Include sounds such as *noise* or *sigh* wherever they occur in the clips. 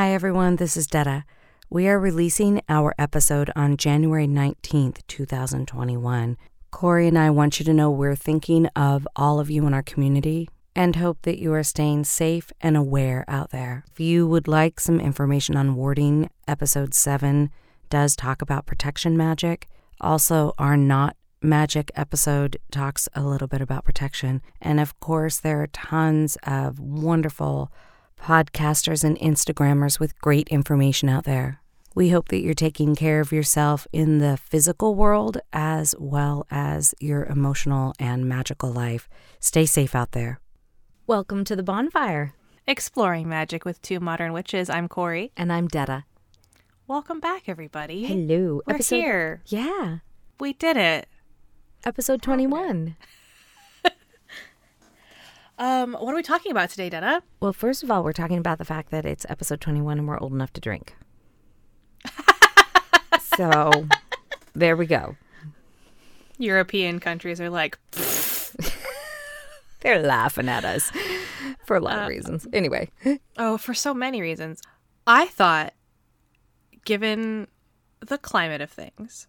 Hi, everyone. This is Detta. We are releasing our episode on January 19th, 2021. Corey and I want you to know we're thinking of all of you in our community and hope that you are staying safe and aware out there. If you would like some information on warding, episode 7 does talk about protection magic. Also, our not magic episode talks a little bit about protection. And of course, there are tons of wonderful podcasters and Instagrammers with great information out there. We hope that you're taking care of yourself in the physical world as well as your emotional and magical life. Stay safe out there. Welcome to the bonfire. Exploring Magic with Two Modern Witches. I'm Corey. And I'm Detta. Welcome back, everybody. Hello. We're here. Yeah. We did it. Episode 21. Um, what are we talking about today, Detta? Well, first of all, we're talking about the fact that it's episode 21 and we're old enough to drink. *laughs* so there we go. European countries are like, *laughs* They're laughing at us for a lot of Uh, reasons. Anyway, oh, for so many reasons. I thought, given the climate of things,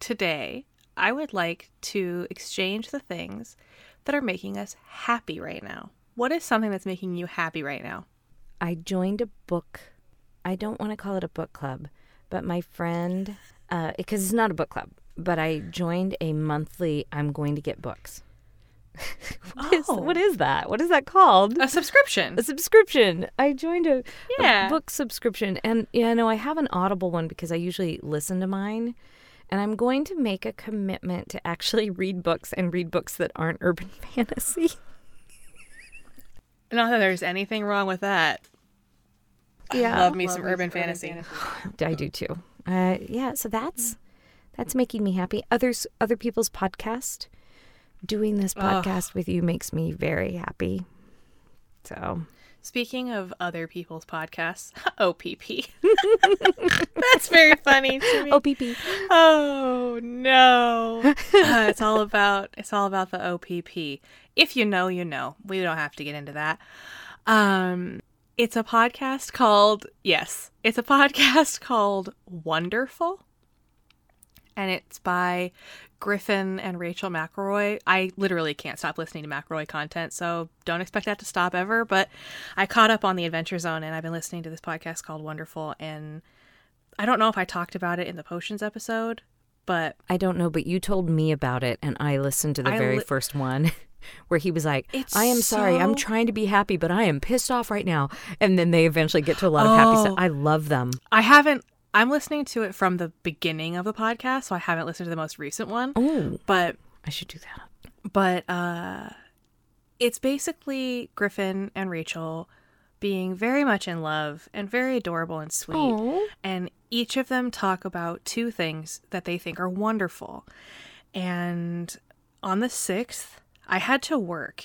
today I would like to exchange the things that are making us happy right now. What is something that's making you happy right now? I joined a book. I don't want to call it a book club, but my friend, uh, because it's not a book club, but I joined a monthly. I'm going to get books. *laughs* what, is, Oh. what is that? What is that called? A subscription. a subscription. I joined a, a Yeah. book subscription, and yeah, no, I have an Audible one because I usually listen to mine. And I'm going to make a commitment to actually *laughs* read books and read books that aren't urban *laughs* fantasy. Not that there's anything wrong with that. Yeah. Love me some urban fantasy. *sighs* I do too. Uh, yeah, so that's that's making me happy. Others, other people's podcast, doing this podcast with you makes me very happy. So Speaking of other people's podcasts, *laughs* OPP. *laughs* That's very funny to me. OPP. Oh no. Uh, it's all about it's all about the OPP. If you know, you know. We don't have to get into that. Um it's a podcast called yes, it's a *laughs* podcast called Wonderful. And it's by Griffin and Rachel McElroy. I literally can't stop listening to McElroy content, so don't expect that to stop ever. But I caught up on the Adventure Zone and I've been listening to this podcast called Wonderful and I don't know if I talked about it in the potions episode, but I don't know, but you told me about it, and I listened to the I very li- first one. *laughs* Where he was like, It's I am sorry, I'm trying to be happy, but I am pissed off right now. And then they eventually get to a lot of happy Oh. stuff. I love them. I haven't. I'm listening to it from the beginning of the podcast, so I haven't listened to the most recent one. Oh, But I should do that. but uh, it's basically Griffin and Rachel being very much in love and very adorable and sweet. Aw. And each of them talk about two things that they think are wonderful. And on the 6th, I had to work.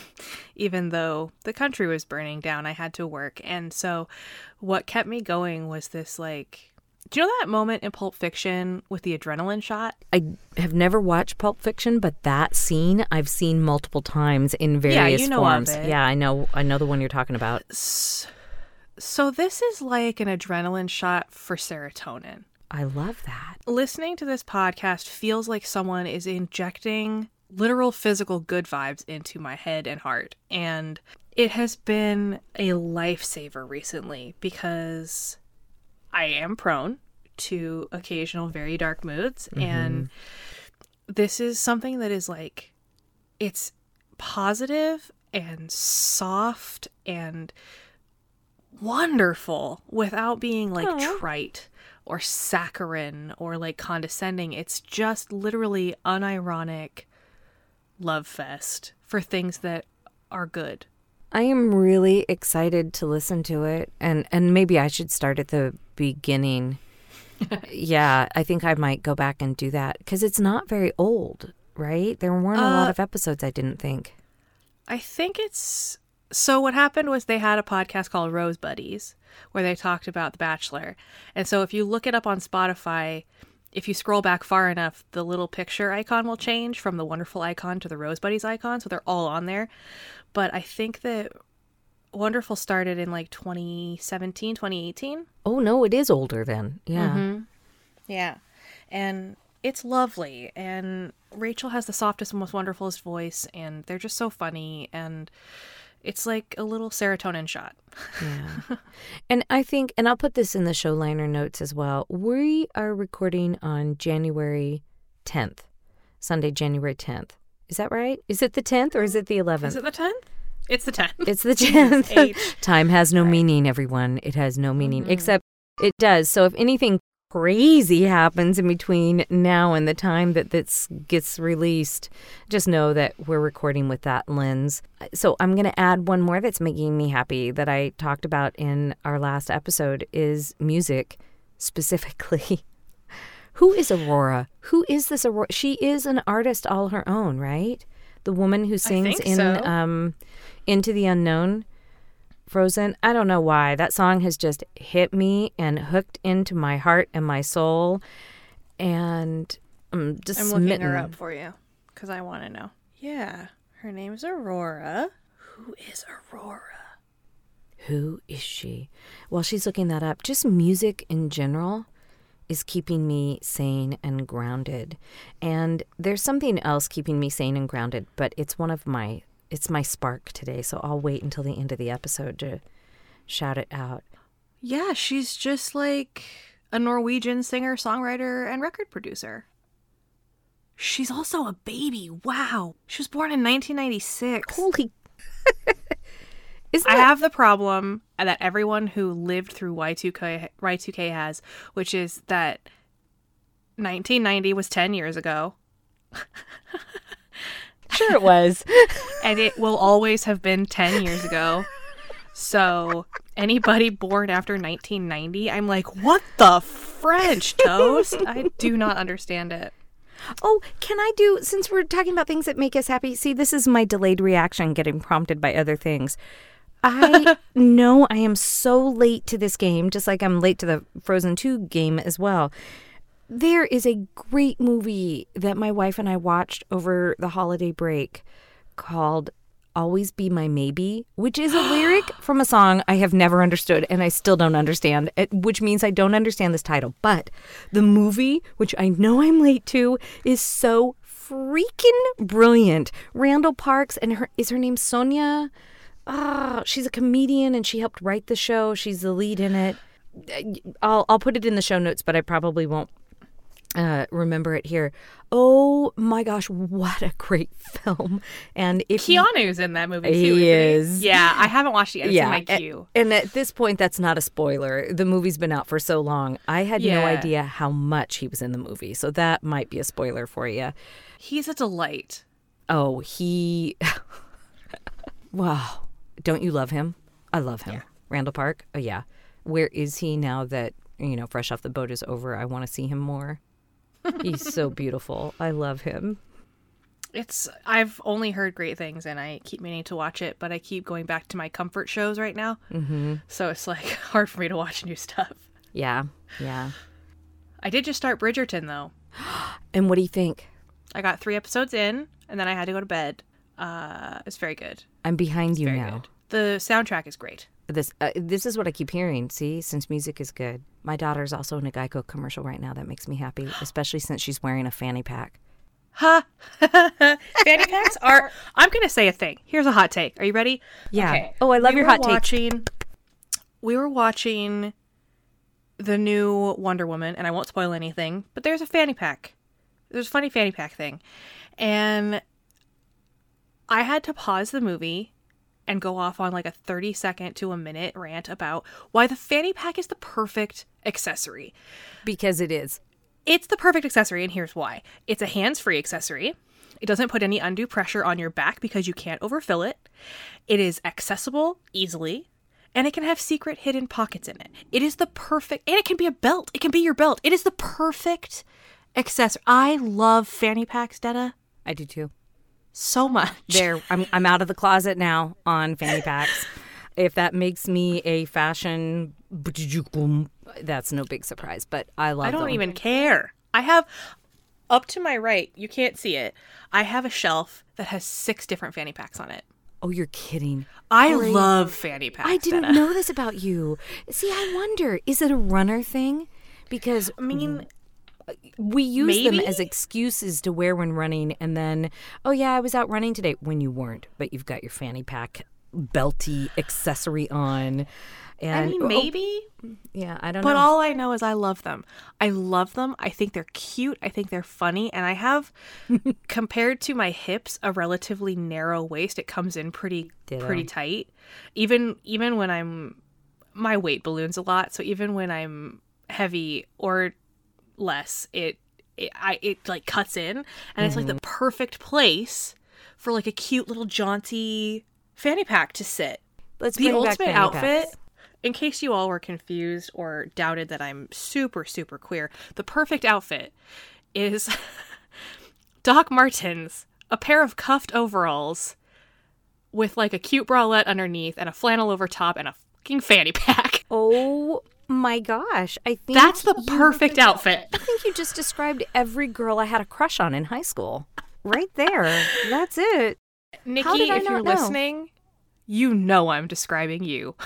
*laughs* Even though the country was burning down, I had to work. And so what kept me going was this like do you know that moment in Pulp Fiction with the adrenaline shot? I have never watched Pulp Fiction, but that scene I've seen multiple times in various yeah, you know of forms. it. Yeah, I know. I know the one you're talking about. So this is like an adrenaline shot for serotonin. I love that. Listening to this podcast feels like someone is injecting literal physical good vibes into my head and heart. And it has been a lifesaver recently because I am prone to occasional very dark moods. And mm-hmm. this is something that is like, it's positive and soft and wonderful without being like Aw. trite or saccharine or like condescending. It's just literally unironic love fest for things that are good. I am really excited to listen to it, and and maybe I should start at the beginning. *laughs* yeah, I think I might go back and do that because it's not very old, right? There weren't a lot Uh, of episodes. I didn't think. I think it's so what happened was they had a podcast called Rose Buddies where they talked about The Bachelor. And so if you look it up on Spotify, if you scroll back far enough, the little picture icon will change from the wonderful icon to the Rose Buddies icon, so they're all on there. But I think that Wonderful started in like 2017, 2018. Oh no, it is older then. Yeah. Mm-hmm. Yeah. And it's lovely. And Rachel has the softest, most wonderfulest voice. And they're just so funny. And it's like a little serotonin shot. Yeah. *laughs* and I think, and I'll put this in the show liner notes as well. We are recording on January 10th, Sunday, January 10th. Is that right? Is it the 10th or is it the 11th? Is it the 10th? It's the 10th. It's the *laughs* 10th. H. Time has no Right. meaning, everyone. It has no meaning, Mhm. except it does. So if anything crazy happens in between now and the time that this gets released, just know that we're recording with that lens. So I'm going to add one more that's making me happy that I talked about in our last episode is music specifically. *laughs* Who is Aurora? Who is this Aurora? She is an artist all her own, right? The woman who sings in so. um, Into the Unknown, Frozen. I don't know why. That song has just hit me and hooked into my heart and my soul. And I'm just I'm looking smitten. her up for you because I want to know. Yeah. Her name is Aurora. Who is Aurora? Who is she? While she's looking that up, just music in general is keeping me sane and grounded. And there's something else keeping me sane and grounded, but it's one of my it's my spark today, so I'll wait until the end of the episode to shout it out. Yeah, she's just like a Norwegian singer, songwriter, and record producer. She's also a baby. Wow. She was born in 1996. Holy *laughs* Isn't I that have the problem that everyone who lived through Y2K, Y2K has, which is that 1990 was 10 years ago, *laughs* sure it was. *laughs* and it will always have been 10 years ago. So anybody born after 1990, I'm like, what the French toast? I do not understand it. Oh, can I do, since we're talking about things that make us happy? See, this is my delayed reaction getting prompted by other things. I *laughs* know I am so late to this game, just like I'm late to the Frozen 2 game as well. There is a great movie that my wife and I watched over the holiday break called Always Be My Maybe, which is a *gasps* lyric from a song I have never understood and I still don't understand, it- which means I don't understand this title. But the movie, which I know I'm late to, is so freaking brilliant. Randall Parks and her is her name Sonia? Ah, she's a comedian and she helped write the show. She's the lead in it. I'll I'll put it in the show notes, but I probably won't uh, remember it here. Oh my gosh, what a great *laughs* film! And if you- Keanu's in that movie too. He is. Yeah, I haven't watched it yet. It's in yeah, my queue. and at this point, that's not a spoiler. The movie's been out for so long. I had no idea how much he was in the movie, so that might be a spoiler for you. He's a delight. Oh, he. *laughs* wow. Don't you love him? I love him. Randall Park? Oh, yeah. Where is he now that, you know, Fresh Off the Boat is over? I want to see him more. He's so beautiful. I love him. It's I've only heard great things and I keep meaning to watch it, but I keep going back to my comfort shows right now. Mm-hmm. So it's like *laughs* hard for me to watch new stuff. Yeah. Yeah. I did just start Bridgerton though. *gasps* And what do you think? I got three episodes in and then I had to go to bed. Uh, it's very good. I'm behind you Very now. good. The soundtrack is great. This uh, this is what I keep hearing. See, since music is good, my daughter's also in a Geico commercial right now. That makes me happy, *gasps* especially since she's wearing a fanny pack. Ha! *laughs* Fanny packs are. I'm gonna say a thing. Here's a hot take. Are you ready? Yeah. Okay. Oh, I love We your hot watching, We were watching the new Wonder Woman, and I won't spoil anything, but there's a fanny pack. There's a funny fanny pack thing. And I had to pause the movie and go off on like a 30 second to a minute rant about why the fanny pack is the perfect accessory. Because it is. It's the perfect accessory, and here's why. It's a hands free accessory. It doesn't put any undue pressure on your back because you can't overfill it. It is accessible easily, and it can have secret hidden pockets in it. It is the perfect, and it can be a belt. It can be your belt. It is the perfect accessory. I love fanny packs, Detta, I do too. So much. There, I'm I'm out of the closet now on fanny packs. If that makes me a fashion, that's no big surprise. But I love. I don't them. even care. I have up to my right, you can't see it. I have a shelf that has six different fanny packs on it. Oh, you're kidding. I love fanny packs. I didn't know this about you. See, I wonder, is it a runner thing? Because I mean, we use them as excuses to wear when running, and then, oh yeah, I was out running today when you weren't, but you've got your fanny pack belty accessory on. And I mean, oh, maybe. yeah, I don't But know. But all I know is I love them. I love them. I think they're cute. I think they're funny. And I have, *laughs* compared to my hips, a relatively narrow waist. It comes in pretty Ditto. pretty tight. Even even when I'm my weight balloons a lot. So even when I'm heavy or less, it it I it like cuts in, and it's like the mm-hmm. perfect place for like a cute little jaunty fanny pack to sit. Let's the bring back ultimate outfit packs. in case you all were confused or doubted that i'm super super queer the perfect outfit is *laughs* doc martens a pair of cuffed overalls with like a cute bralette underneath and a flannel over top and a fucking fanny pack. Oh my gosh! I think that's the you- perfect outfit I think you just described every girl I had a crush on in high school. Right there. That's it. nikki if you're know? listening you know i'm describing you *laughs*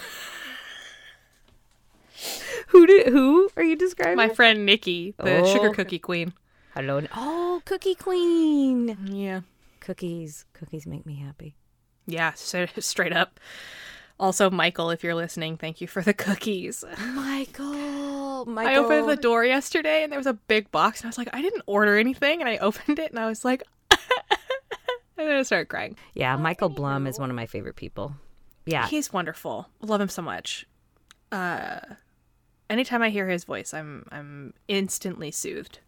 Who did? Who are you describing? my friend nikki the Oh. sugar cookie queen Hello. Oh, Cookie Queen. yeah Cookies. Cookies make me happy. Yeah, so *laughs* straight up. Also, Michael, if you're listening, thank you for the cookies. Michael. Michael. I opened the door yesterday and there was a big box, and I was like, I didn't order anything. And I *laughs* opened it and I was like, *laughs* and then I started crying. Yeah, Michael Blum is one of my favorite people. Yeah. He's wonderful. Love him so much. Uh, anytime I hear his voice, I'm I'm instantly soothed.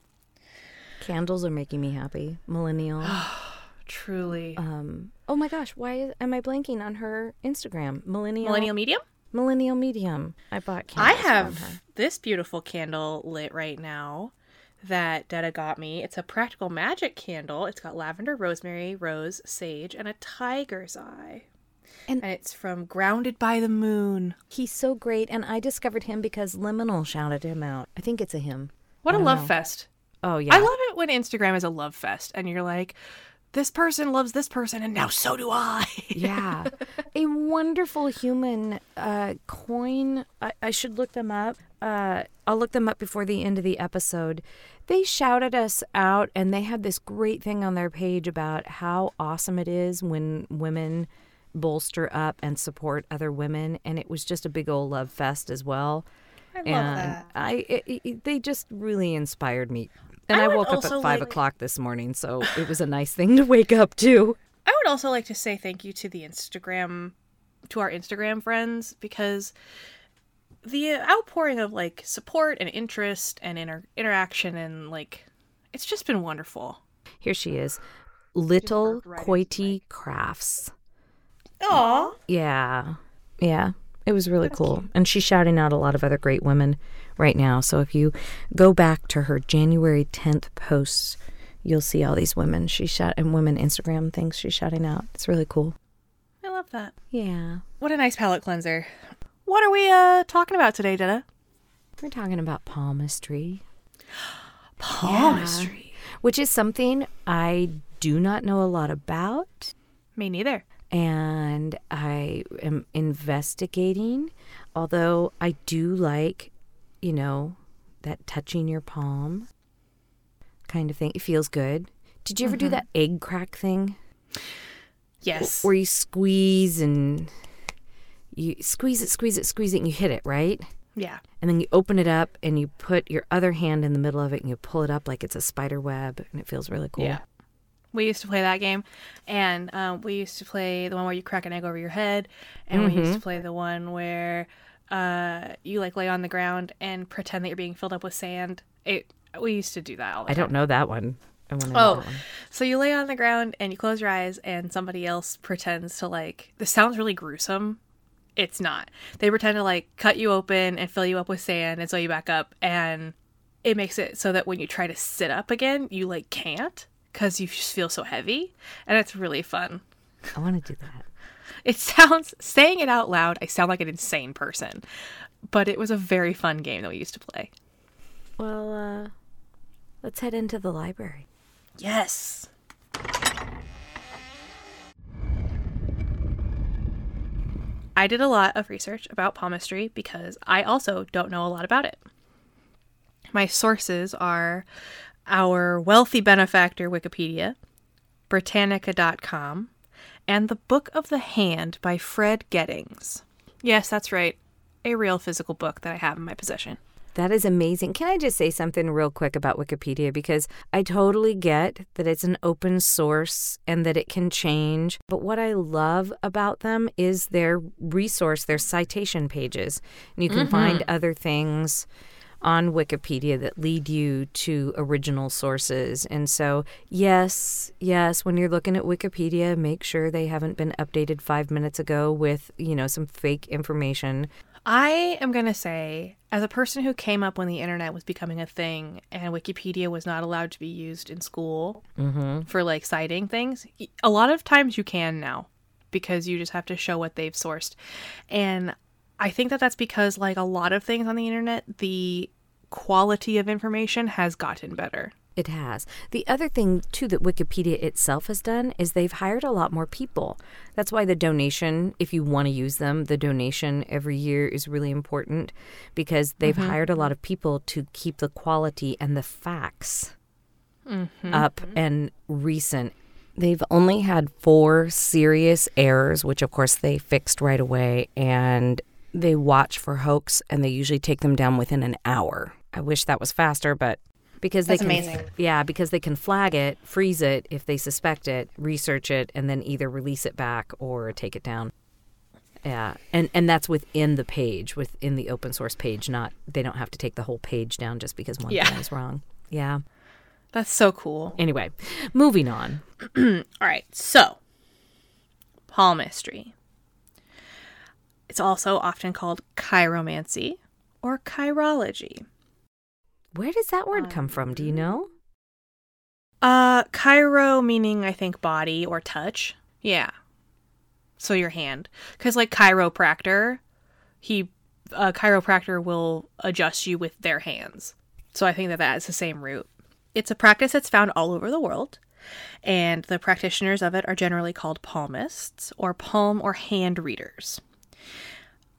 Candles are making me happy. Millennial. *gasps* *gasps* *sighs* *sighs* Truly. um. Oh my gosh, why is, am I blanking on her Instagram? Millennial. Millennial Medium? Millennial Medium. I bought I have this beautiful candle lit right now that Detta got me. It's a practical magic candle. It's got lavender, rosemary, rose, sage, and a tiger's eye. And- And, it's from Grounded by the Moon. He's so great, and I discovered him because Liminal shouted him out. I think it's a him. What a love know. fest. Oh yeah. I love it when Instagram is a love fest and you're like, this person loves this person and now so do I. *laughs* yeah. A wonderful human uh, coin. I, I should look them up. Uh, i'll look them up before the end of the episode. They shouted us out and they had this great thing on their page about how awesome it is when women bolster up and support other women and it was just a big old love fest as well. I love and that. i it, it- they just really inspired me and I i, woke up at five like- o'clock this morning so it was a nice thing to wake up to I would also like to say thank you to the Instagram, to our Instagram friends, because the outpouring of like support and interest and inter- interaction and like it's just been wonderful. Here she is. Little Coity Crafts. Aw. Yeah. Yeah. It was really cool. And she's shouting out a lot of other great women right now. So if you go back to her January 10th posts, you'll see all these women. She shout and women Instagram things she's shouting out. It's really cool. I love that. Yeah. What a nice palette cleanser. What are we uh talking about today, Detta? We're talking about palmistry, *gasps* Palmistry. which is something I do not know a lot about. Me neither. and I am investigating. Although I do like, you know, that touching your palm kind of thing. It feels good. Did you ever do that egg crack thing Yes. where you squeeze and you squeeze it, squeeze it, squeeze it, and you hit it, right? yeah. And then you open it up and you put your other hand in the middle of it and you pull it up like it's a spider web and it feels really cool. Yeah. We used to play that game, and um, we used to play the one where you crack an egg over your head, and we used to play the one where uh, you like lay on the ground and pretend that you're being filled up with sand. It we used to do that all the I time. don't know that one. I want to Oh, know that one. so you lay on the ground and you close your eyes, and somebody else pretends to like. This sounds really gruesome. It's not. They pretend to like cut you open and fill you up with sand and sew you back up, and it makes it so that when you try to sit up again, you like can't because you just feel so heavy, and it's really fun. I want to do that. It sounds saying it out loud. I sound like an insane person, but it was a very fun game that we used to play. Well, uh, let's head into the library. Yes. I did a lot of research about palmistry because I also don't know a lot about it. My sources are our wealthy benefactor Wikipedia, Britannica.com, and the Book of the Hand by Fred Gettings. Yes, that's right. A real physical book that I have in my possession. That is amazing. Can I just say something real quick about Wikipedia? Because I totally get that it's an open source and that it can change. But what I love about them is their resource, their citation pages. And you can mm-hmm. find other things on Wikipedia that lead you to original sources. And so, yes, yes, when you're looking at Wikipedia, make sure they haven't been updated five minutes ago with, you know, some fake information. I am going to say, as a person who came up when the internet was becoming a thing and Wikipedia was not allowed to be used in school mm-hmm. for like citing things, a lot of times you can now because you just have to show what they've sourced. And I think that that's because, like a lot of things on the internet, the quality of information has gotten better. It has. The other thing, too, that Wikipedia itself has done is they've hired a lot more people. That's why the donation, if you want to use them, the donation every year is really important because they've mm-hmm. hired a lot of people to keep the quality and the facts mm-hmm. up and recent. They've only had four serious errors, which of course they fixed right away, and they watch for hoax and they usually take them down within an hour. I wish that was faster, but because That's they can amazing. yeah, because they can flag it, freeze it if they suspect it, research it, and then either release it back or take it down. Yeah, and and that's within the page, within the open source page. Not they don't have to take the whole page down just because one Yeah. thing is wrong. Yeah. That's so cool. Anyway, moving on. *clears throat* All right, so palmistry. It's also often called chiromancy or chirology. Where does that word come from? Do you know? Uh, chiro meaning I think body or touch. Yeah. So your hand, because like chiropractor, he a chiropractor will adjust you with their hands. So I think that that is the same root. It's a practice that's found all over the world, and the practitioners of it are generally called palmists or palm or hand readers.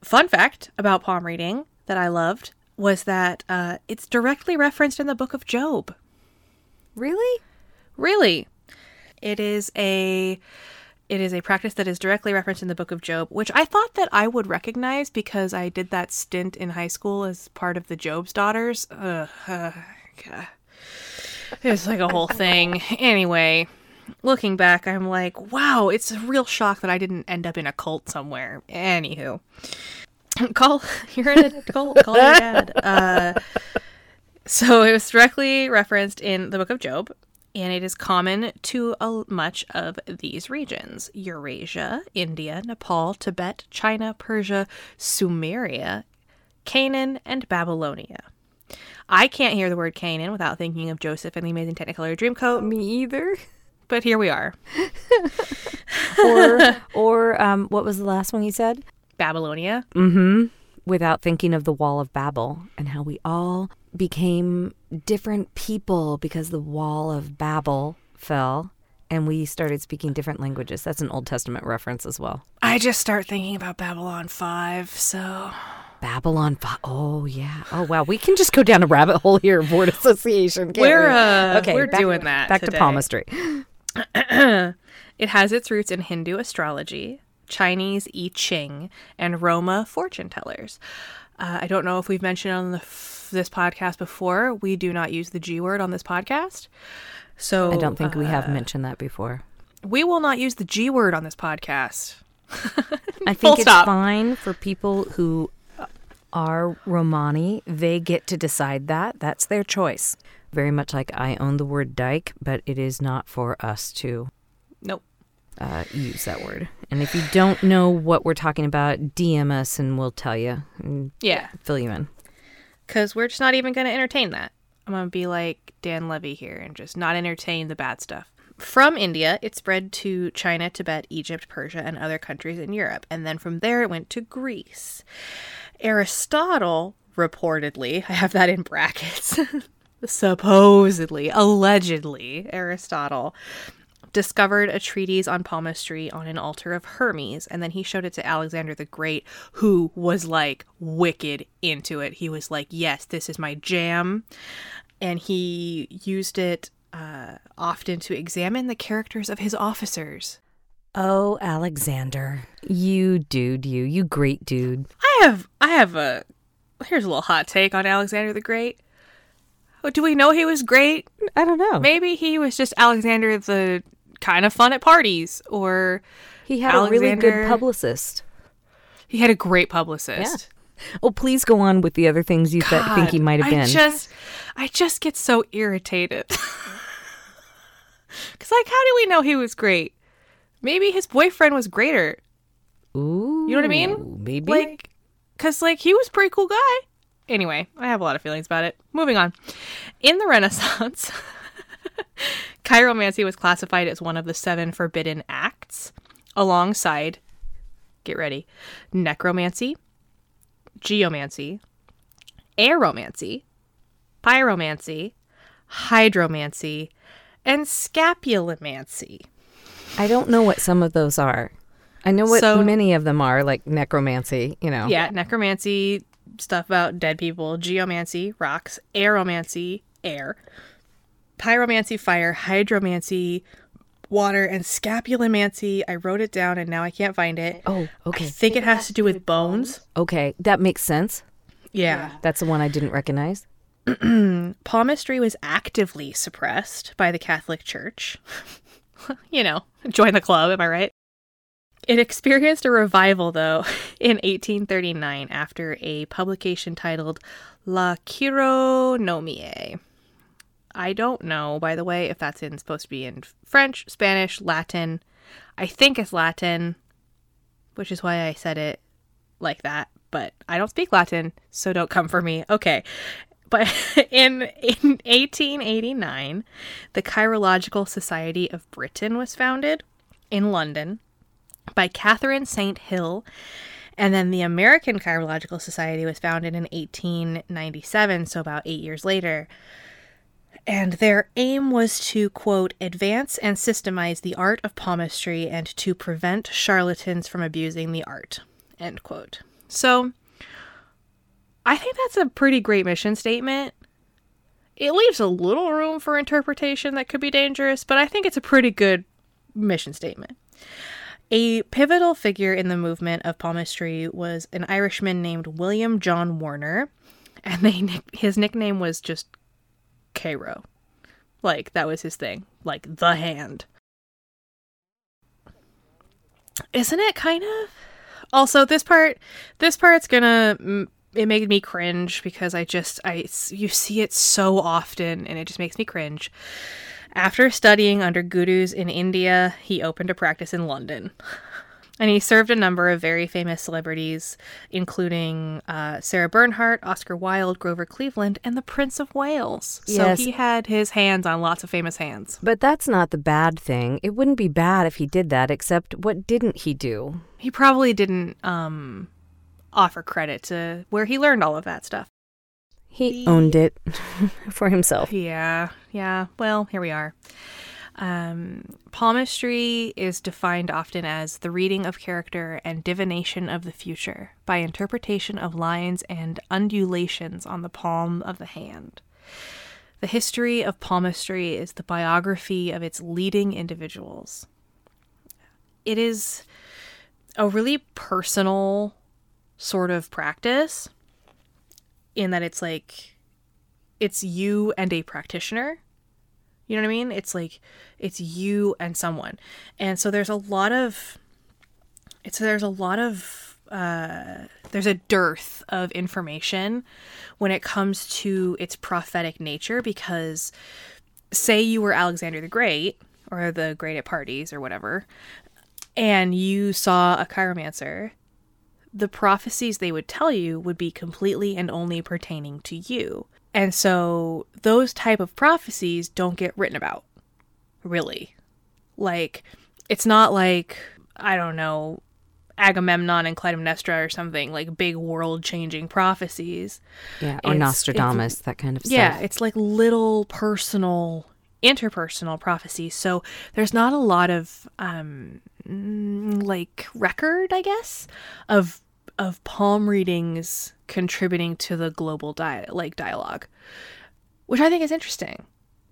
Fun fact about palm reading that I loved was that uh, it's directly referenced in the book of Job. Really? Really? It is a it is a practice that is directly referenced in the book of Job, which I thought that I would recognize because I did that stint in high school as part of the Job's daughters. Ugh, uh. It's like a whole thing. Anyway, looking back, I'm like, wow, it's a real shock that I didn't end up in a cult somewhere. Anywho. *laughs* Call *laughs* you're in a cult, call your dad. *laughs* Uh so it was directly referenced in the book of Job, and it is common to a, much of these regions Eurasia, India, Nepal, Tibet, China, Persia, Sumeria, Canaan, and Babylonia. I can't hear the word Canaan without thinking of Joseph and the Amazing Technicolor Dreamcoat, Me either. But here we are. *laughs* Or or um, what was the last one you said? Babylonia. Mm-hmm. Without thinking of the Wall of Babel and how we all became different people because the Wall of Babel fell and we started speaking different languages. That's an Old Testament reference as well. I just start thinking about Babylon 5, so. Babylon. Fi- Oh yeah. Oh wow. We can just go down a rabbit hole here word association. can't We're, we? uh, we're back- doing that Back today. to palmistry. It has its roots in Hindu astrology, Chinese I Ching, and Roma fortune tellers. Uh, I don't know if we've mentioned on the f- this podcast before. We do not use the G word on this podcast. So I don't think we have uh, mentioned that before. we will not use the G word on this podcast. *laughs* I think it's stop. fine for people who are Romani. They get to decide that. That's their choice. Very much like I own the word dyke, but it is not for us to Nope. uh, use that word. And if you don't know what we're talking about, DM us and we'll tell you and Yeah. fill you in. Because we're just not even going to entertain that. I'm going to be like Dan Levy here and just not entertain the bad stuff. From India, it spread to China, Tibet, Egypt, Persia, and other countries in Europe. And then from there, it went to Greece. Aristotle, reportedly, *laughs* I have that in brackets, *laughs* supposedly, allegedly, Aristotle discovered a treatise on palmistry on an altar of Hermes, and then he showed it to Alexander the Great, who was like wicked into it. He was like, Yes, this is my jam. And he used it uh, often to examine the characters of his officers. Oh, Alexander. You dude, you. You great dude. I have, I have a, here's a little hot take on Alexander the Great. Oh, Do we know he was great? I don't know. Maybe he was just Alexander the kind of fun at parties, or He had a really good publicist. he had a great publicist. Oh, please go on with the other things you th- think he might have been. I just, I just get so irritated. *laughs* Cause like, how do we know he was great? Maybe his boyfriend was greater. Ooh, You know what I mean? Maybe. Like, cause like he was a pretty cool guy. Anyway, I have a lot of feelings about it. Moving on. In the Renaissance, *laughs* chiromancy was classified as one of the seven forbidden acts, alongside, get ready, necromancy, geomancy, aeromancy, pyromancy, hydromancy, and scapulomancy. I don't know what some of those are. I know what So- many of them are, like necromancy. You know. Yeah, necromancy, stuff about dead people, geomancy, rocks, aeromancy, air, pyromancy, fire, hydromancy, water, and scapulomancy. I wrote it down and now I can't find it. Oh, okay. I okay. think it has to do with bones. Okay, that makes sense. Yeah. That's the one I didn't recognize. *clears throat* Palmistry was actively suppressed by the Catholic Church. *laughs* you know, join the club, am I right? It experienced a revival, though, *laughs* in 1839 after a publication titled La Chirognomie. I don't know, by the way, if that's in supposed to be in French, Spanish, Latin. I think it's Latin, which is why I said it like that, but I don't speak Latin, so don't come for me. Okay. But *laughs* in, in 1889, the Chirological Society of Britain was founded in London by Catherine St. Hill. And then the American Chirological Society was founded in 1897, so about eight years later. And their aim was to, quote, advance and systemize the art of palmistry and to prevent charlatans from abusing the art, end quote. So I think that's a pretty great mission statement. It leaves a little room for interpretation that could be dangerous, but I think it's a pretty good mission statement. A pivotal figure in the movement of palmistry was an Irishman named William John Warner, and they his nickname was just Cheiro. Like that was his thing, like the hand. Isn't it kind of? Also, this part, this part's gonna mm, it made me cringe because I just I you see it so often and it just makes me cringe. After studying under gurus in India, he opened a practice in London. And he served a number of very famous celebrities, including uh, Sarah Bernhardt, Oscar Wilde, Grover Cleveland, and the Prince of Wales. Yes. So he had his hands on lots of famous hands. But that's not the bad thing. It wouldn't be bad if he did that, except what didn't he do? He probably didn't um, offer credit to where he learned all of that stuff. He owned it *laughs* for himself. Yeah, yeah. Well, here we are. Um, palmistry is defined often as the reading of character and divination of the future by interpretation of lines and undulations on the palm of the hand. The history of palmistry is the biography of its leading individuals. It is a really personal sort of practice in that it's like it's you and a practitioner. You know what I mean? It's like it's you and someone. And so there's a lot of it's there's a lot of uh, there's a dearth of information when it comes to its prophetic nature because say you were Alexander the Great or the Great at parties or whatever and you saw a chiromancer the prophecies they would tell you would be completely and only pertaining to you and so those type of prophecies don't get written about really like it's not like i don't know Agamemnon and Clytemnestra or something like big world changing prophecies. Yeah, or It's- Nostradamus, that kind of stuff. Yeah, it's like little personal, interpersonal prophecies. So there's not a lot of um mm, like record, I guess, of of palm readings contributing to the global di- like dialogue, which I think is interesting.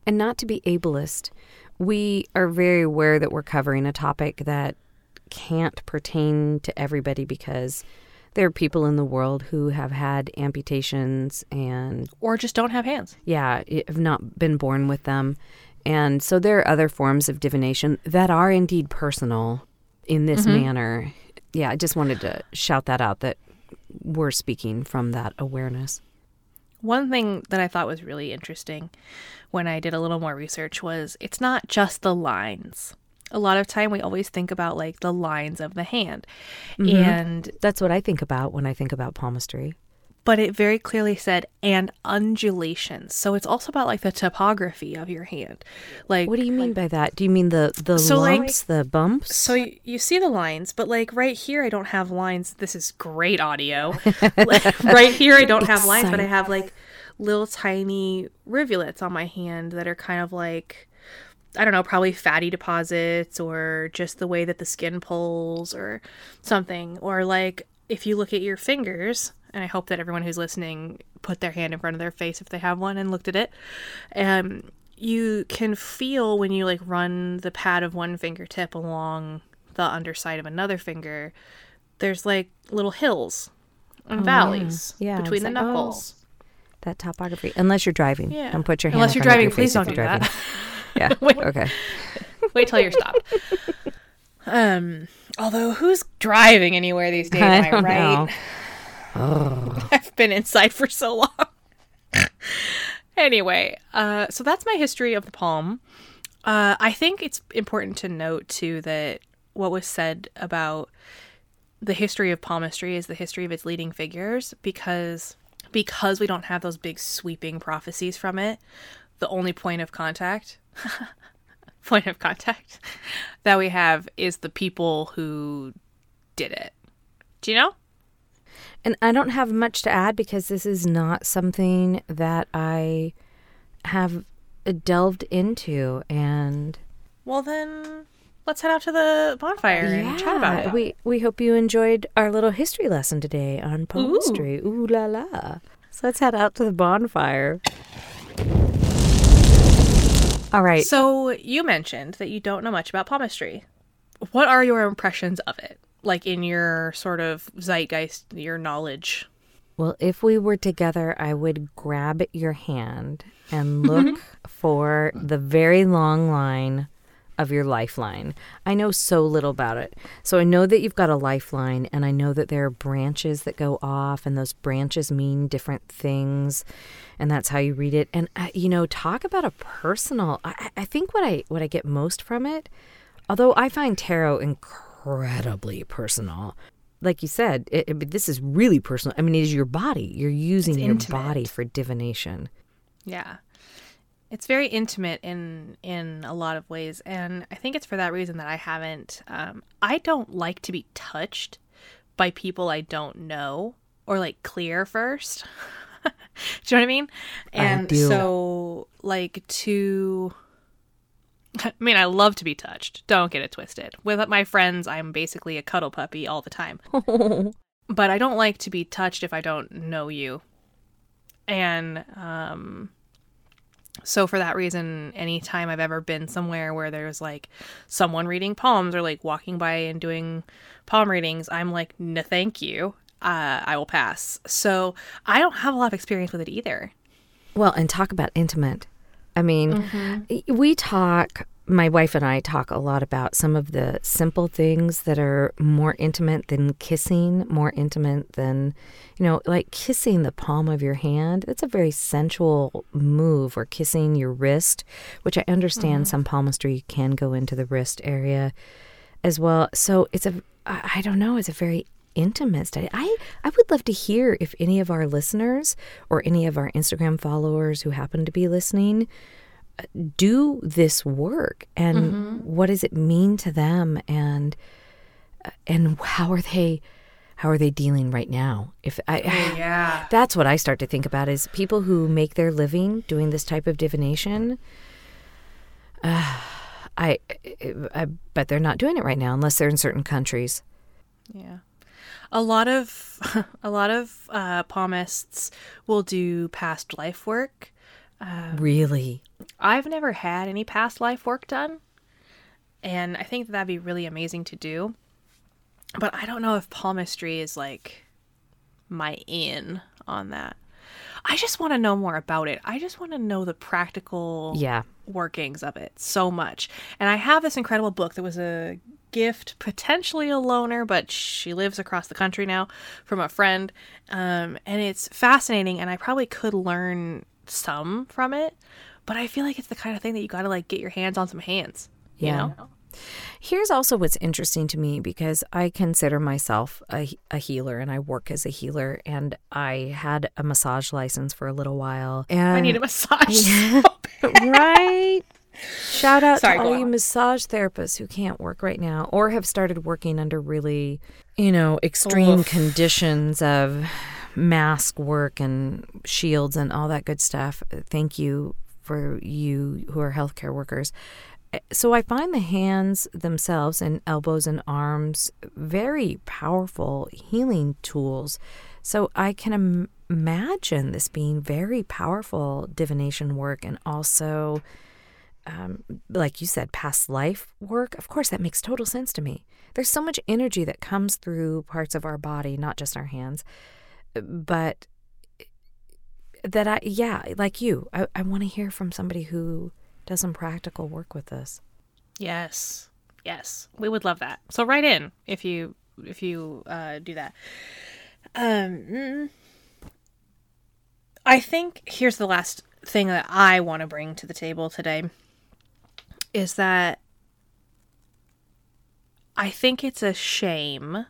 And not to be ableist, we are very aware that we're covering a topic that can't pertain to everybody because there are people in the world who have had amputations and Or just don't have hands. yeah, have not been born with them. And so there are other forms of divination that are indeed personal in this mm-hmm. manner. Yeah, I just wanted to shout that out that we're speaking from that awareness. One thing that I thought was really interesting when I did a little more research was it's not just the lines. A lot of time we always think about like the lines of the hand. Mm-hmm. And That's what I think about when I think about palmistry. But it very clearly said and undulations. So it's also about like the topography of your hand. Like What do you mean by that? Do you mean the the So, like- the bumps? So you, you see the lines, but like right here, I don't have lines. This is great audio. *laughs* Like, right here, I don't have lines, but I have like little tiny rivulets on my hand that are kind of like, I don't know, probably fatty deposits or just the way that the skin pulls or something. Or like if you look at your fingers, and I hope that everyone who's listening put their hand in front of their face if they have one and looked at it. Um, you can feel when you like run the pad of one fingertip along the underside of another finger, there's like little hills and valleys Yeah, between the like, oh. knuckles. that topography. Unless you're driving. Yeah. And put your hand Unless you're driving, your please don't do driving. *laughs* Wait. Yeah. okay. *laughs* Wait till you're stopped. *laughs* um, although who's driving anywhere these days? I am I don't right? know. *laughs* I've been inside for so long. *laughs* anyway, uh, so that's my history of the palm. Uh, I think it's important to note too that what was said about the history of palmistry is the history of its leading figures because because we don't have those big sweeping prophecies from it. The only point of contact *laughs* point of contact that we have is the people who did it. Do you know? And I don't have much to add because this is not something that I have uh, delved into and Well, then let's head out to the bonfire and chat about it. We we hope you enjoyed our little history lesson today on palmistry. Ooh, la la. So let's head out to the bonfire. All right. So you mentioned that you don't know much about palmistry. What are your impressions of it? Like in your sort of zeitgeist, your knowledge. Well, if we were together, I would grab your hand and *laughs* look for the very long line of your lifeline. I know so little about it. So I know that you've got a lifeline, and I know that there are branches that go off, and those branches mean different things, and that's how you read it. And uh, you know, talk about a personal. I, I think what I what I get most from it, although I find tarot incredibly personal. Like you said, it, it- this is really personal. I mean, it is your body. You're using your intimate. body for divination. Yeah. It's very intimate in in a lot of ways, and I think it's for that reason that I haven't. Um, I don't like to be touched by people I don't know or like clear first. *laughs* do you know what I mean? And do. so, like to. *laughs* I mean, I love to be touched. Don't get it twisted. With my friends, I'm basically a cuddle puppy all the time. *laughs* but I don't like to be touched if I don't know you. And um so for that reason, anytime I've ever been somewhere where there's like someone reading palms or like walking by and doing palm readings, I'm like, no, thank you. Uh, I will pass. So I don't have a lot of experience with it either. Well, and talk about intimate. I mean, mm-hmm. we talk my wife and I talk a lot about some of the simple things that are more intimate than kissing, more intimate than, you know, like kissing the palm of your hand. It's a very sensual move, or kissing your wrist, which I understand mm-hmm. some palmistry can go into the wrist area as well. So it's a, I don't know, it's a very intimate study. I, I would love to hear if any of our listeners or any of our Instagram followers who happen to be listening uh, do this work and what does it mean to them and uh, and how are they how are they dealing right now if i *sighs* yeah. that's what i start to think about is people who make their living doing this type of divination uh, I, I bet they're not doing it right now unless they're in certain countries Yeah. A lot of *laughs* a lot of uh, palmists will do past life work. really I've never had any past life work done, and I think that'd be really amazing to do. But I don't know if palmistry is like my in on that. I just want to know more about it. I just want to know the practical yeah workings of it so much. And I have this incredible book that was a gift, potentially a loaner, but she lives across the country now from a friend. Um, and it's fascinating, and I probably could learn some from it. But I feel like it's the kind of thing that you got to like get your hands on some hands. You Yeah. know? Here's also what's interesting to me because I consider myself a, a healer and I work as a healer and I had a massage license for a little while. And I need a massage. so *laughs* *laughs* right. Shout out Sorry, to all you massage therapists who can't work right now or have started working under really, you know, extreme Oof. conditions of mask work and shields and all that good stuff. Thank you for you who are healthcare workers. So I find the hands themselves and elbows and arms very powerful healing tools. So I can Im- imagine this being very powerful divination work and also um, like you said, past life work, of course, that makes total sense to me. There's so much energy that comes through parts of our body, not just our hands, but that I, yeah, like you, I, I want to hear from somebody who does some practical work with this. Yes. Yes. We would love that. So write in if you if you uh, do that. Um I think here's the last thing that I want to bring to the table today is that I think it's a shame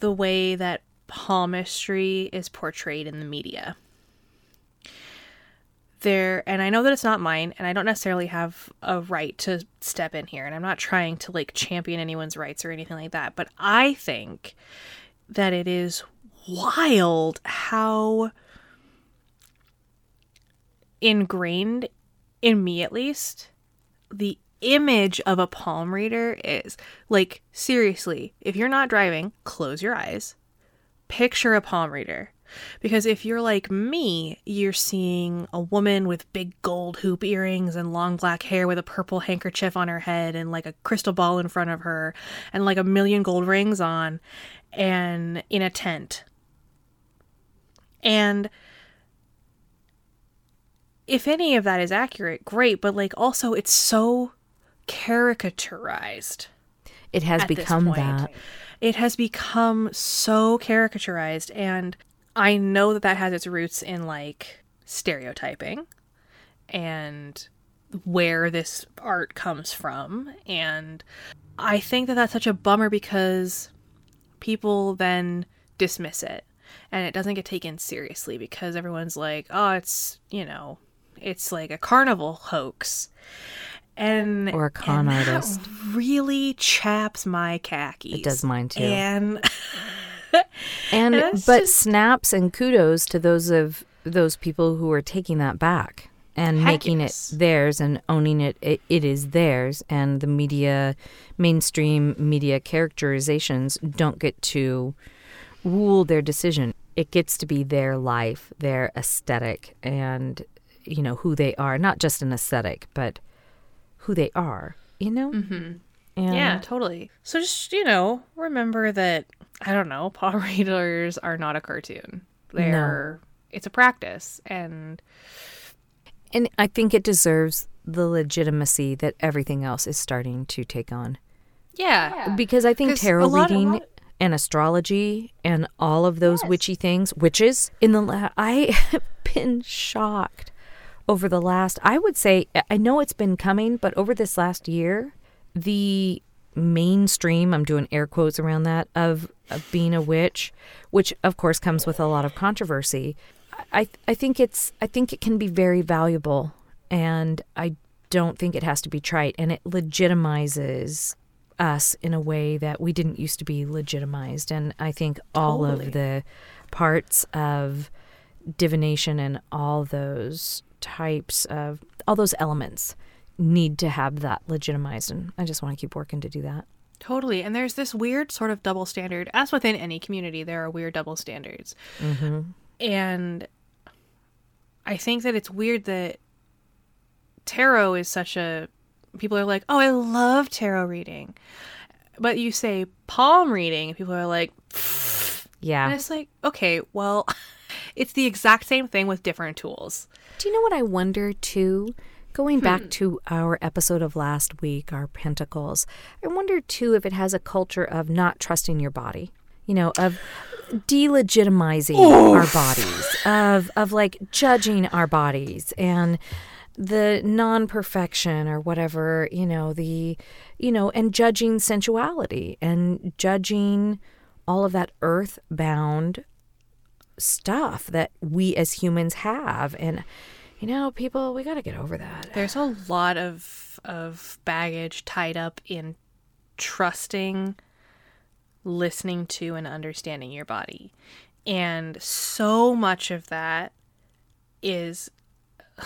the way that palmistry is portrayed in the media. There and i know that it's not mine and i don't necessarily have a right to step in here and i'm not trying to like champion anyone's rights or anything like that but i think that it is wild how ingrained in me at least the image of a palm reader is like seriously if you're not driving close your eyes picture a palm reader because if you're like me, you're seeing a woman with big gold hoop earrings and long black hair with a purple handkerchief on her head and like a crystal ball in front of her and like a million gold rings on and in a tent. And if any of that is accurate, great, but like also it's so caricaturized It has become that. It has become so caricaturized, and I know that that has its roots in like stereotyping and where this art comes from. And I think that that's such a bummer because people then dismiss it and it doesn't get taken seriously because everyone's like, oh, it's, you know, it's like a carnival hoax. And Or a con and artist. really chaps my khakis. It does mine too. *laughs* And And That's but just- snaps and kudos to those of those people who are taking that back and Heck making yes. it theirs and owning it, it it is theirs and the media mainstream media characterizations don't get to rule their decision it gets to be their life their aesthetic and you know who they are not just an aesthetic but who they are you know mm-hmm. and yeah, totally. So just, you know, remember that I don't know, *laughs* paw readers are not a cartoon. They're it's a practice and and I think it deserves the legitimacy that everything else is starting to take on. Yeah. Because I think tarot a lot- a reading lot- and astrology and all of those witchy things, witches in the la- I *laughs* have been shocked over the last I would say I know it's been coming, but over this last year, the mainstream, I'm doing air quotes around that of, of being a witch, which of course comes with a lot of controversy. I I think it's I think it can be very valuable and I don't think it has to be trite and it legitimizes us in a way that we didn't used to be legitimized and I think all Totally. of the parts of divination and all those types of all those elements need to have that legitimized and I just want to keep working to do that. Totally. And there's this weird sort of double standard. As within any community, there are weird double standards. Mm-hmm. And I think that it's weird that tarot is such a. People are like, oh, I love tarot reading. But you say palm reading, and people are like, "Yeah." and it's like, okay, well, *laughs* it's the exact same thing with different tools. Do you know what I wonder too? Going back hmm. to our episode of last week, our pentacles, I wonder too if it has a culture of not trusting your body, you know, of delegitimizing our bodies, of of like judging our bodies and the non-perfection or whatever, you know, the you know, and judging sensuality and judging all of that earthbound stuff that we as humans have and you know people we got to get over that There's a lot of of baggage tied up in trusting, listening to, and understanding your body, and so much of that is. *laughs*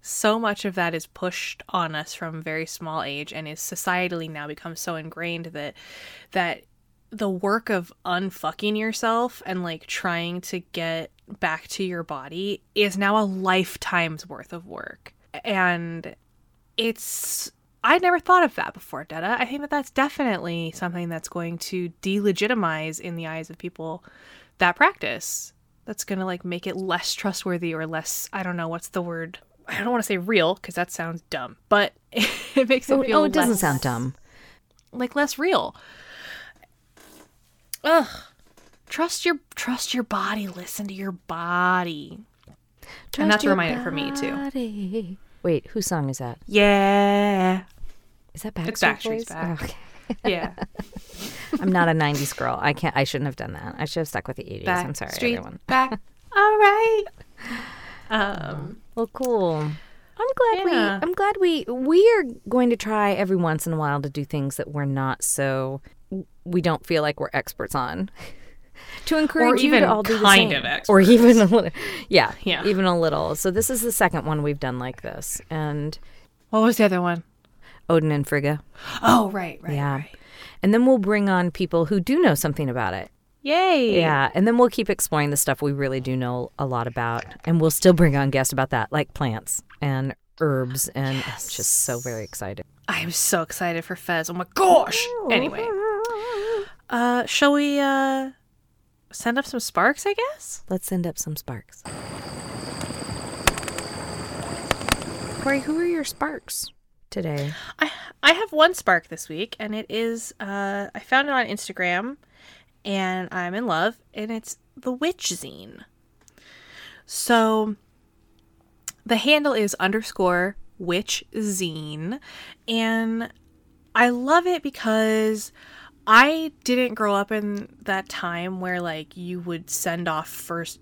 So much of that is pushed on us from very small age and is societally now become so ingrained that that the work of unfucking yourself and like trying to get back to your body is now a lifetime's worth of work. And it's I never thought of that before, Detta. I think that that's definitely something that's going to delegitimize in the eyes of people that practice. That's going to like make it less trustworthy or less I don't know what's the word. I don't want to say real because that sounds dumb, but *laughs* it makes it oh, feel oh, it doesn't sound dumb like less real. Ugh. Trust your trust your body. Listen to your body. and that's a reminder for me too. wait whose song is that Yeah. is that Backstreet It's Backstreet's Boys? Back. Oh, okay. Yeah. *laughs* i'm not a 90s girl i can't i shouldn't have done that i should have stuck with the 80s i'm sorry Backstreet everyone *laughs* Back. All right. Um. well cool i'm glad we i'm glad we we are going to try every once in a while to do things that we're not so we don't feel like we're experts on *laughs* to encourage you even to all do the kind same. or even a little yeah Yeah. even a little so this is the second one we've done like this and What was the other one? odin and frigga Oh, right, right, yeah right. and then we'll bring on people who do know something about it Yay. yeah and then we'll keep exploring the stuff we really do know a lot about and we'll still bring on guests about that like plants and herbs and I'm just so very excited I am so excited for Fez. Oh my gosh. Anyway. Uh, shall we uh send up some sparks? I guess. let's send up some sparks corey who are your sparks today I I have one spark this week, and it is uh I found it on Instagram, and I'm in love, and it's the Witch Zine. So the handle is underscore Witch Zine, and I love it because I didn't grow up in that time where like you would send off first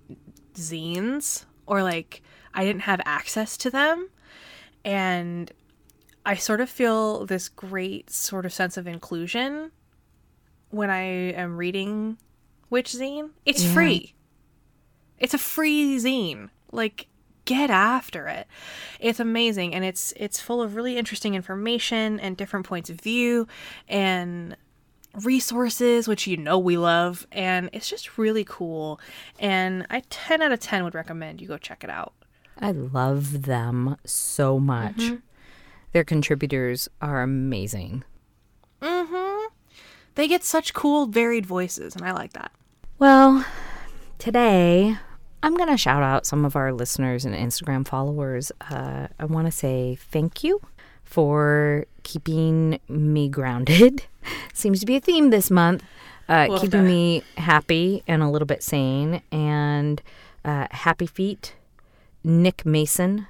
zines or like I didn't have access to them and I sort of feel this great sort of sense of inclusion when I am reading Witch Zine. It's Yeah. free. It's a free zine. Like get after it. It's amazing and it's it's full of really interesting information and different points of view and resources which you know we love and it's just really cool and I 10 out of 10 would recommend you go check it out. I love them so much. Their contributors are amazing. Mhm. They get such cool varied voices and I like that. Well, today I'm going to shout out some of our listeners and Instagram followers. Uh, I want to say thank you for keeping me grounded. *laughs* Seems to be a theme this month. Uh, Love keeping that. me happy and a little bit sane. And uh, Happy Feet, Nick Mason.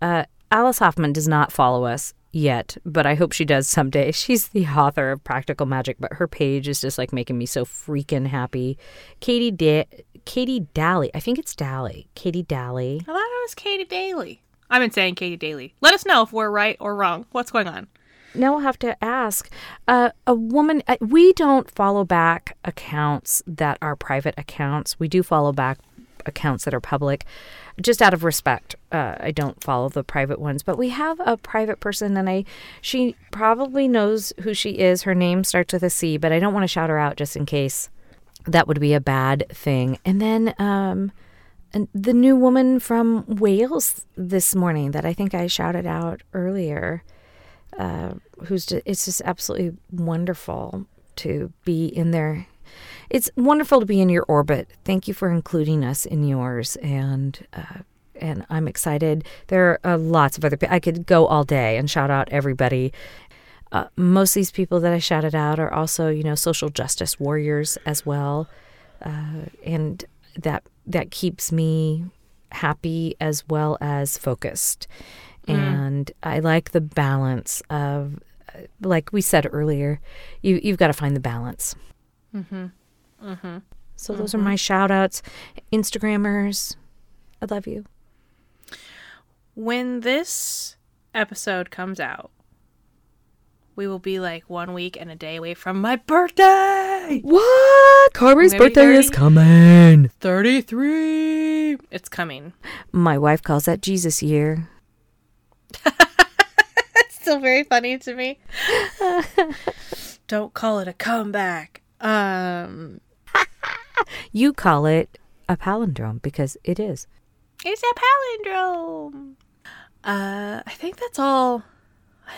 Uh, Alice Hoffman does not follow us yet, but I hope she does someday. *laughs* She's the author of Practical Magic, but her page is just like making me so freaking happy. Katie da- Katie Daly, I think it's Daly. Katie Daly. I thought it was Katie Daly. I've been saying Katie Daly. Let us know if we're right or wrong. What's going on? Now we'll have to ask. Uh, a woman, uh, we don't follow back accounts that are private accounts. We do follow back accounts that are public, just out of respect. Uh, I don't follow the private ones, but we have a private person, and I, she probably knows who she is. Her name starts with a C, but I don't want to shout her out just in case. That would be a bad thing. And then, um, and the new woman from Wales this morning that I think I shouted out earlier uh, who's just, it's just absolutely wonderful to be in there. It's wonderful to be in your orbit. Thank you for including us in yours, and uh, and I'm excited. There are uh, lots of other. pe- I could go all day and shout out everybody. Uh, most of these people that I shouted out are also, you know, social justice warriors as well, uh, and that that keeps me happy as well as focused. And I like the balance of, uh, like we said earlier, you you've got to find the balance. Mm-hmm. Mm-hmm. So those are my shout outs. Instagrammers, I love you. When this episode comes out, we will be like one week and a day away from my birthday. What? Maybe birthday is coming. 33. It's coming. My wife calls that Jesus year. *laughs* It's still very funny to me. Don't call it a comeback. Um, *laughs* You call it a palindrome because it is. it's a palindrome. Uh, I think that's all.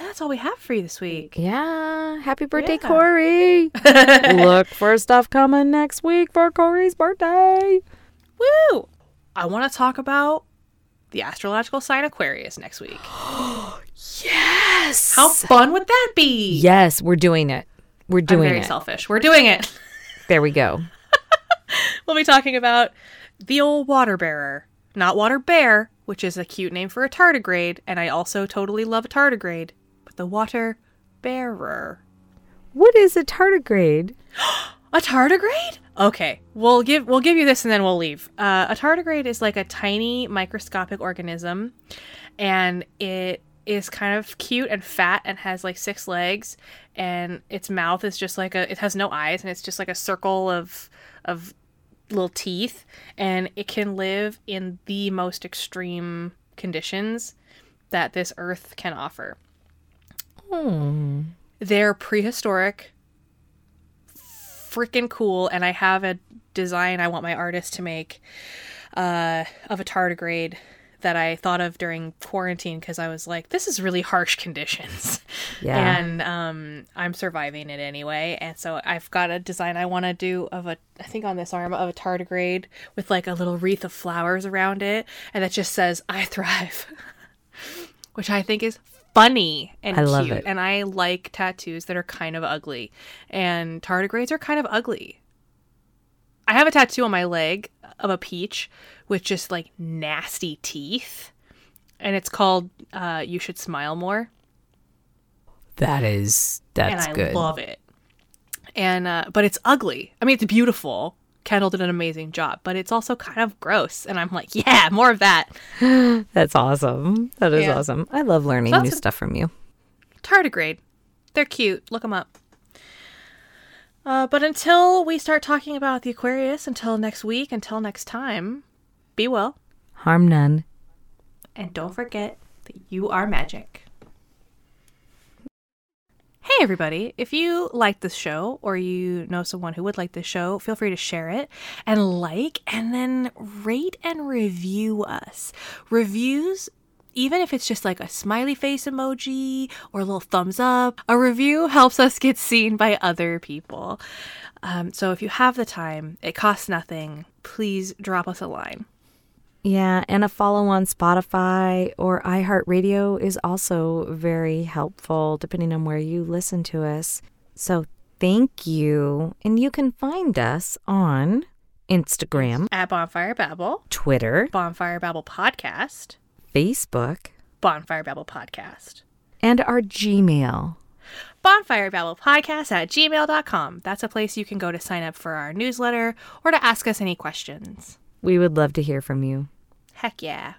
That's all we have for you this week. Yeah. Happy birthday, Yeah. Corey. *laughs* Look for stuff coming next week for Corey's birthday. Woo! I want to talk about the astrological sign Aquarius next week. *gasps* Yes. How fun would that be? Yes, we're doing it. We're I'm doing very it. selfish. We're doing it. *laughs* There we go. *laughs* We'll be talking about the old water bearer, not water bear, which is a cute name for a tardigrade, and I also totally love a tardigrade, but the water bearer. What is a tardigrade? *gasps* A tardigrade? Okay, we'll give we'll give you this and then we'll leave. Uh, a tardigrade is like a tiny microscopic organism, and it is kind of cute and fat and has like six legs, and its mouth is just like a it has no eyes and it's just like a circle of of little teeth, and it can live in the most extreme conditions that this earth can offer. Hmm. They're prehistoric, freaking cool, and I have a design I want my artist to make uh, of a tardigrade that I thought of during quarantine because I was like, this is really harsh conditions. *laughs* Yeah. And um, I'm surviving it anyway. And so I've got a design I want to do of a, I think on this arm, of a tardigrade with like a little wreath of flowers around it. And that just says, I thrive, *laughs* which I think is funny and I love cute. it. And I like tattoos that are kind of ugly. And tardigrades are kind of ugly. I have a tattoo on my leg of a peach with just like nasty teeth. And it's called uh, You Should Smile More. That is that's and I good. love it. And uh, but it's ugly. I mean, it's beautiful. Kendall did an amazing job, but it's also kind of gross. And I'm like, yeah, more of that. *laughs* That's awesome. That is Yeah. awesome. I love learning So new stuff from you. Tardigrade. They're cute. Look them up. Uh, but until we start talking about the Aquarius, until next week, until next time, be well. Harm none. And don't forget that you are magic. Hey, everybody. If you like this show or you know someone who would like this show, feel free to share it and like and then rate and review us. Reviews, even if it's just like a smiley face emoji or a little thumbs up, a review helps us get seen by other people. Um, so if you have the time, it costs nothing. Please drop us a line. Yeah, and a follow on Spotify or iHeartRadio is also very helpful depending on where you listen to us. So thank you. And you can find us on Instagram, At Bonfire Babble, Twitter, Bonfire Babble Podcast, Facebook, Bonfire Babble Podcast. and our Gmail. Bonfire Babble Podcast at gmail.com. That's a place you can go to sign up for our newsletter or to ask us any questions. We would love to hear from you. Heck yeah.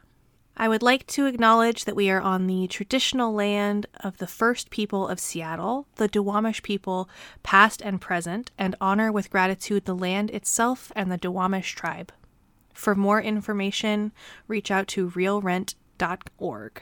I would like to acknowledge that we are on the traditional land of the first people of Seattle, the Duwamish people, past and present, and honor with gratitude the land itself and the Duwamish tribe. For more information, reach out to realrent.org.